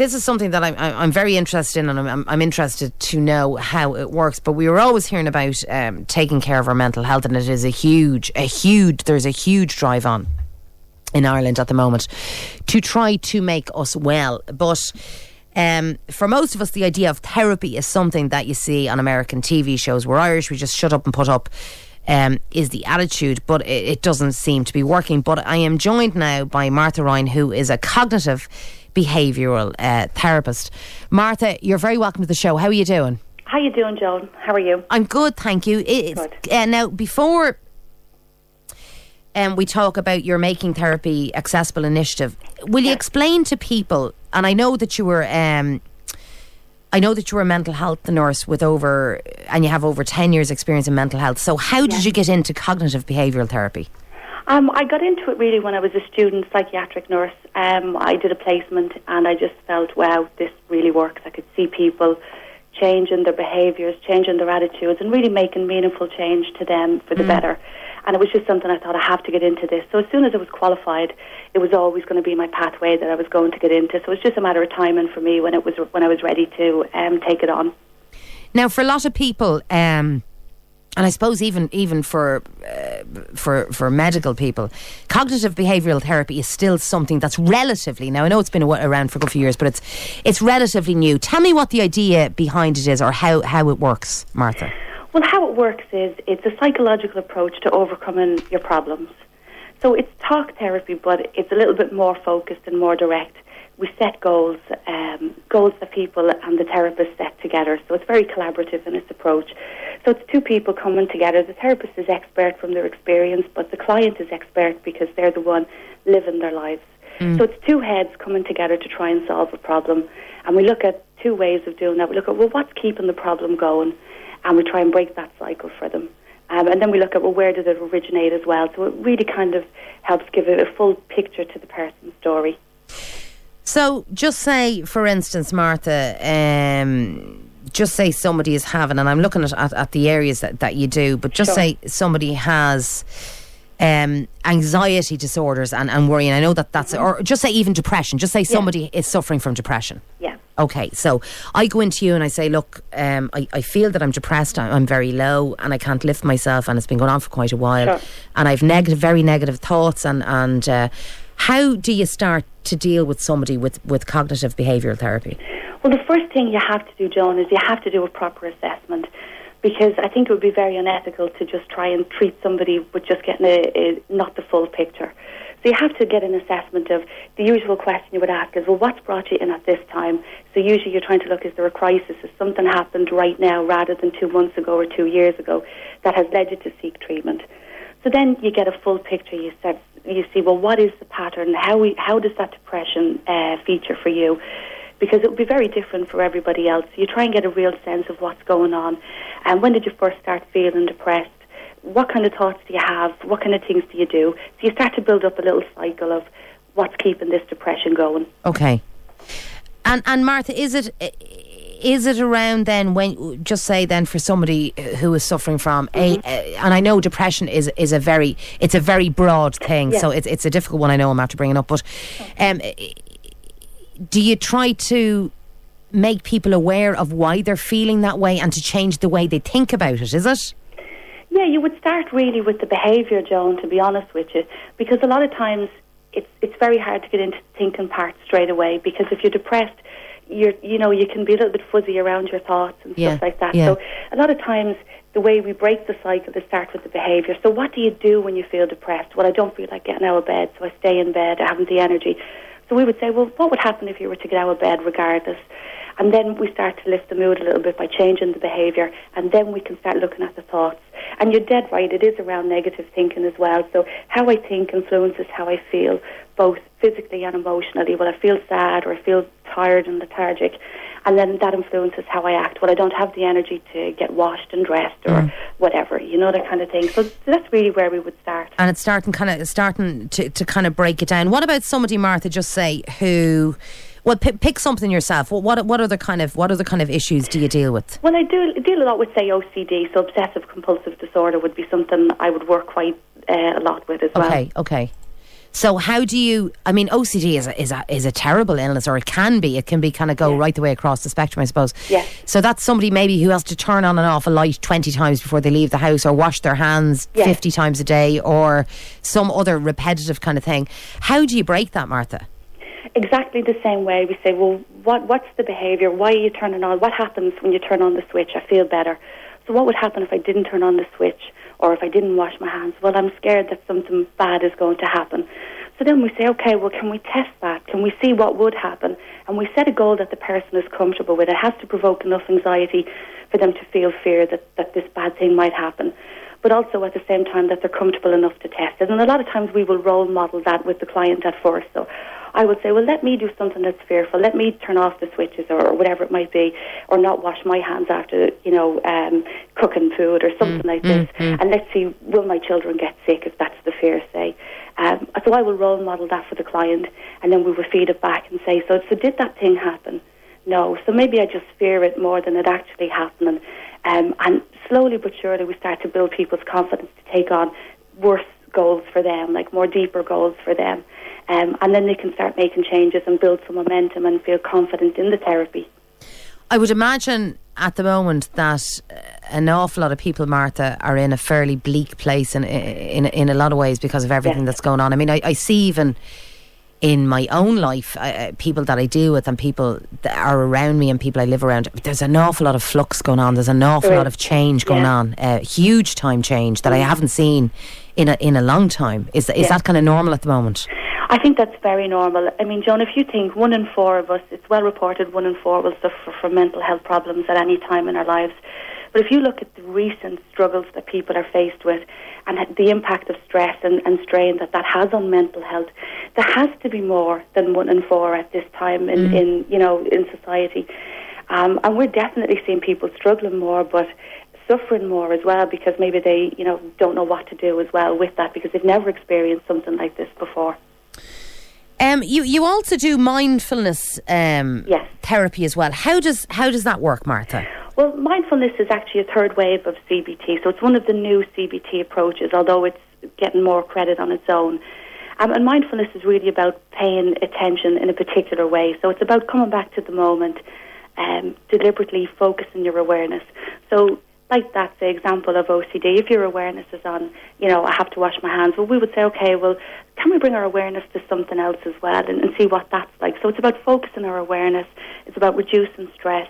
this is something that I'm, I'm very interested in, and I'm, I'm interested to know how it works. But we were always hearing about um, taking care of our mental health, and it is a huge, a huge. There's a huge drive on in Ireland at the moment to try to make us well, but. Um, for most of us, the idea of therapy is something that you see on American TV shows. We're Irish, we just shut up and put up. Um, is the attitude, but it, it, doesn't seem to be working. But I am joined now by Martha Ryan, who is a cognitive behavioural uh, therapist. Martha, you're very welcome to the show. How are you doing? How are you doing, Joan? How are you? I'm good, thank you. good. Uh, now, before um, we talk about your Making Therapy Accessible initiative, will you explain to people? And I know that you were. Um, I know that you were a mental health nurse with over, and you have over 10 years' experience in mental health. So, how did you get into cognitive behavioural therapy? Um, I got into it really when I was a student psychiatric nurse. Um, I did a placement and I just felt, wow, this really works. I could see people changing their behaviours, changing their attitudes, and really making meaningful change to them for the mm. better. And it was just something I thought I have to get into this. So as soon as I was qualified, it was always going to be my pathway that I was going to get into. So it's just a matter of timing for me when it was when I was ready to um, take it on. Now, for a lot of people. Um and I suppose even even for uh, for for medical people, cognitive behavioural therapy is still something that's relatively now. I know it's been around for a few years, but it's it's relatively new. Tell me what the idea behind it is, or how how it works, Martha. Well, how it works is it's a psychological approach to overcoming your problems. So it's talk therapy, but it's a little bit more focused and more direct we set goals, um, goals that people and the therapist set together. So it's very collaborative in its approach. So it's two people coming together. The therapist is expert from their experience, but the client is expert because they're the one living their lives. Mm. So it's two heads coming together to try and solve a problem. And we look at two ways of doing that. We look at, well, what's keeping the problem going? And we try and break that cycle for them. Um, and then we look at, well, where did it originate as well? So it really kind of helps give a, a full picture to the person's story. So, just say, for instance, Martha, um, just say somebody is having, and I'm looking at, at, at the areas that, that you do, but just sure. say somebody has um, anxiety disorders and, and worrying. I know that that's, mm-hmm. or just say even depression. Just say somebody yeah. is suffering from depression. Yeah. Okay, so I go into you and I say, look, um, I, I feel that I'm depressed, I'm very low, and I can't lift myself, and it's been going on for quite a while, sure. and I've negative, very negative thoughts, and and uh, how do you start to deal with somebody with, with cognitive behavioural therapy? Well, the first thing you have to do, Joan, is you have to do a proper assessment because I think it would be very unethical to just try and treat somebody with just getting a, a, not the full picture. So you have to get an assessment of the usual question you would ask is, well, what's brought you in at this time? So usually you're trying to look, is there a crisis? Has something happened right now rather than two months ago or two years ago that has led you to seek treatment? So then you get a full picture. You start you see, well, what is the pattern? How we, how does that depression uh, feature for you? Because it will be very different for everybody else. You try and get a real sense of what's going on. And when did you first start feeling depressed? What kind of thoughts do you have? What kind of things do you do? So you start to build up a little cycle of what's keeping this depression going. Okay. And and Martha, is it is it around then when just say then for somebody who is suffering from mm-hmm. a, and I know depression is is a very it's a very broad thing, so it's it's a difficult one. I know I'm after bringing up, but um, do you try to make people aware of why they're feeling that way and to change the way they think about it? Is it? Yeah, you would start really with the behaviour, Joan. To be honest with you, because a lot of times it's it's very hard to get into the thinking part straight away. Because if you're depressed, you're you know you can be a little bit fuzzy around your thoughts and yeah. stuff like that. Yeah. So a lot of times the way we break the cycle is start with the behaviour. So what do you do when you feel depressed? Well, I don't feel like getting out of bed, so I stay in bed. I haven't the energy. So we would say, well, what would happen if you were to get out of bed regardless? And then we start to lift the mood a little bit by changing the behaviour, and then we can start looking at the thoughts. And you're dead right, it is around negative thinking as well. So how I think influences how I feel, both physically and emotionally. Well, I feel sad or I feel tired and lethargic, and then that influences how I act. Well, I don't have the energy to get washed and dressed or mm. Whatever, you know, that kind of thing. So that's really where we would start. And it's starting kind of starting to, to kind of break it down. What about somebody, Martha, just say who well, p- pick something yourself. What, what what other kind of what other kind of issues do you deal with? Well, I do deal a lot with say OCD, so obsessive compulsive disorder would be something I would work quite uh, a lot with as well. Okay, okay. So how do you? I mean, OCD is a, is a is a terrible illness, or it can be. It can be kind of go Yeah. right the way across the spectrum, I suppose. Yeah. So that's somebody maybe who has to turn on and off a light twenty times before they leave the house, or wash their hands Yeah. fifty times a day, or some other repetitive kind of thing. How do you break that, Martha? Exactly the same way. We say, well, what what's the behaviour? Why are you turning on? What happens when you turn on the switch? I feel better. So what would happen if I didn't turn on the switch or if I didn't wash my hands? Well, I'm scared that something bad is going to happen. So then we say, okay, well, can we test that? Can we see what would happen? And we set a goal that the person is comfortable with. It has to provoke enough anxiety for them to feel fear that, that this bad thing might happen. But also at the same time that they're comfortable enough to test it. And a lot of times we will role model that with the client at first. So I would say, well, let me do something that's fearful. Let me turn off the switches or, or whatever it might be, or not wash my hands after, you know, um, cooking food or something like this. And let's see, will my children get sick if that's the fear, say. Um, so I will role model that for the client, and then we will feed it back and say, so, so did that thing happen? No. So maybe I just fear it more than it actually happening. Um, and slowly but surely we start to build people's confidence to take on worse goals for them, like more deeper goals for them. Um, and then they can start making changes and build some momentum and feel confident in the therapy. I would imagine at the moment that uh, an awful lot of people, Martha, are in a fairly bleak place in in in a lot of ways because of everything Yes. that's going on. I mean, I, I see even in my own life, uh, uh, people that I deal with and people that are around me and people I live around. There's an awful lot of flux going on. There's an awful lot of change going Yeah. on. Uh, huge time change that I haven't seen in a in a long time. Is is Yeah. that kind of normal at the moment? I think that's very normal. I mean, Joan, if you think one in four of us, it's well reported one in four will suffer from mental health problems at any time in our lives. But if you look at the recent struggles that people are faced with and the impact of stress and, and strain that that has on mental health, there has to be more than one in four at this time in, in you know, in society. Um, and we're definitely seeing people struggling more, but suffering more as well because maybe they, you know, don't know what to do as well with that because they've never experienced something like this before. Um, you you also do mindfulness um, Yes. therapy as well. How does how does that work, Martha? Well, mindfulness is actually a third wave of CBT, so it's one of the new CBT approaches, although it's getting more credit on its own. Um, and mindfulness is really about paying attention in a particular way. So it's about coming back to the moment, um, deliberately focusing your awareness. So, like that's the example of OCD. If your awareness is on, you know, I have to wash my hands, well, we would say, okay, well, can we bring our awareness to something else as well and, and see what that's like? So it's about focusing our awareness. It's about reducing stress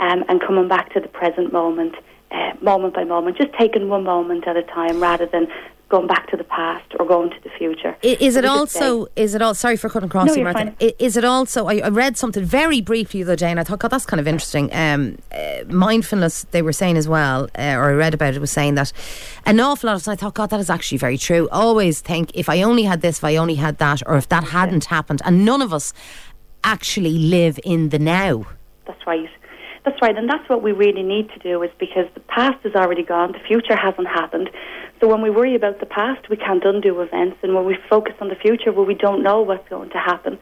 um, and coming back to the present moment, uh, moment by moment, just taking one moment at a time rather than going back to the past or going to the future. I- Is it also is it all sorry for cutting across No, you, Martha? fine. Is it also I, I read something very briefly the other day and I thought God that's kind of interesting. Um, uh, mindfulness they were saying as well, uh, or I read about it was saying that an awful lot of I thought God that is actually very true. Always think if I only had this, if I only had that, or if that hadn't happened, and none of us actually live in the now. That's right. That's right, and that's what we really need to do is because the past is already gone, the future hasn't happened. So when we worry about the past, we can't undo events, and when we focus on the future, well, we don't know what's going to happen.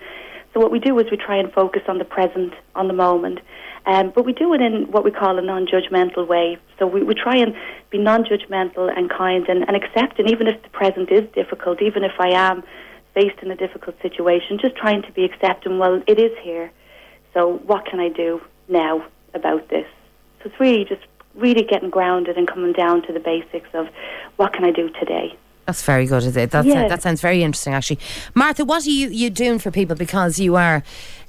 So what we do is we try and focus on the present, on the moment, um, but we do it in what we call a non-judgmental way. So we, we try and be non-judgmental and kind and, and accepting, even if the present is difficult, even if I am faced in a difficult situation, just trying to be accepting. Well, it is here. So what can I do now about this? So it's really just really getting grounded and coming down to the basics of what can I do today. That's very good. Is it? That's, Yeah. that sounds very interesting, actually. Martha, what are you, you doing for people? Because you are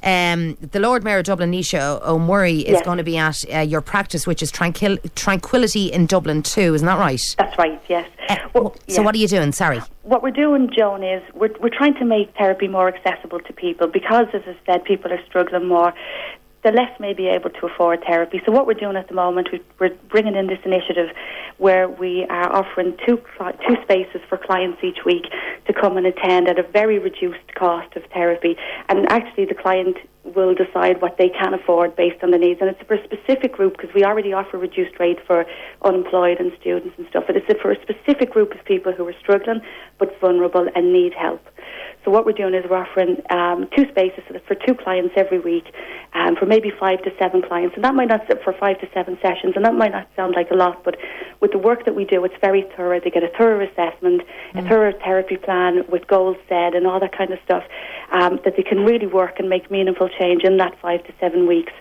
um, the Lord Mayor of Dublin, Nisha O'Murray, is Yes. going to be at uh, your practice, which is Tranquil- Tranquility in Dublin 2. Isn't that right? That's right, yes. Uh, Well, wh- So what are you doing? Sorry. what we're doing, Joan, is we're, we're trying to make therapy more accessible to people because, as I said, people are struggling more. They're may be able to afford therapy. So what we're doing at the moment, we- we're bringing in this initiative where we are offering two two spaces for clients each week to come and attend at a very reduced cost of therapy. And actually, the client will decide what they can afford based on the needs. And it's for a specific group because we already offer reduced rate for unemployed and students and stuff. But it's for a specific group of people who are struggling but vulnerable and need help. So what we're doing is we're offering um, two spaces for two clients every week, um, for maybe five to seven clients, and that might not sit for five to seven sessions, and that might not sound like a lot, but with the work that we do, it's very thorough. They get a thorough assessment, mm. a thorough therapy plan with goals set, and all that kind of stuff um, that they can really work and make meaningful change in that five to seven weeks.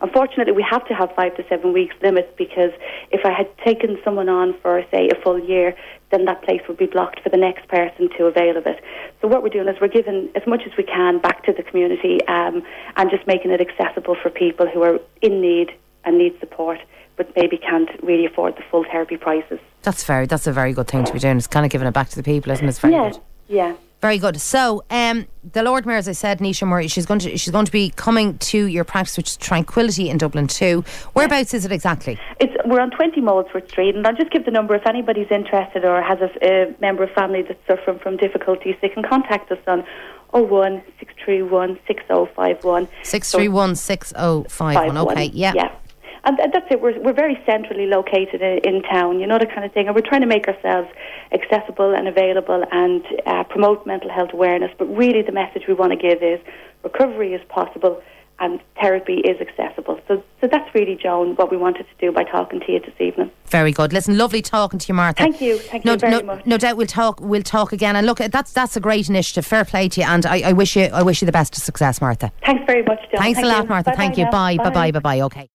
Unfortunately, we have to have five to seven weeks limit because if I had taken someone on for, say, a full year, then that place would be blocked for the next person to avail of it. So what we're doing is we're giving as much as we can back to the community um, and just making it accessible for people who are in need and need support but maybe can't really afford the full therapy prices. That's very that's a very good thing to be doing. It's kind of giving it back to the people, isn't it? It's very yeah, good. Yeah. Very good. So, um, the Lord Mayor, as I said, Nisha Murray, she's going to she's going to be coming to your practice, which is Tranquility in Dublin 2. Whereabouts is it exactly? It's we're on twenty Molesworth Street, and I'll just give the number if anybody's interested or has a, a member of family that's suffering from difficulties. They can contact us on 01 631 6051. 631 6051. Okay, yeah. Yeah and that's it. We're we're very centrally located in, in, town, you know the kind of thing, and we're trying to make ourselves accessible and available and uh, promote mental health awareness. But really, the message we want to give is recovery is possible and therapy is accessible. So, so that's really, Joan, what we wanted to do by talking to you this evening. Very good. Listen, lovely talking to you, Martha. Thank you. Thank no, you very no, much. No doubt we'll talk. We'll talk again. And look, that's that's a great initiative. Fair play to you, and I, I wish you I wish you the best of success, Martha. Thanks very much, Joan. Thanks Thank a lot, you. Martha. Bye Thank you. Now. Bye. Bye. Bye. Bye. Bye. Okay.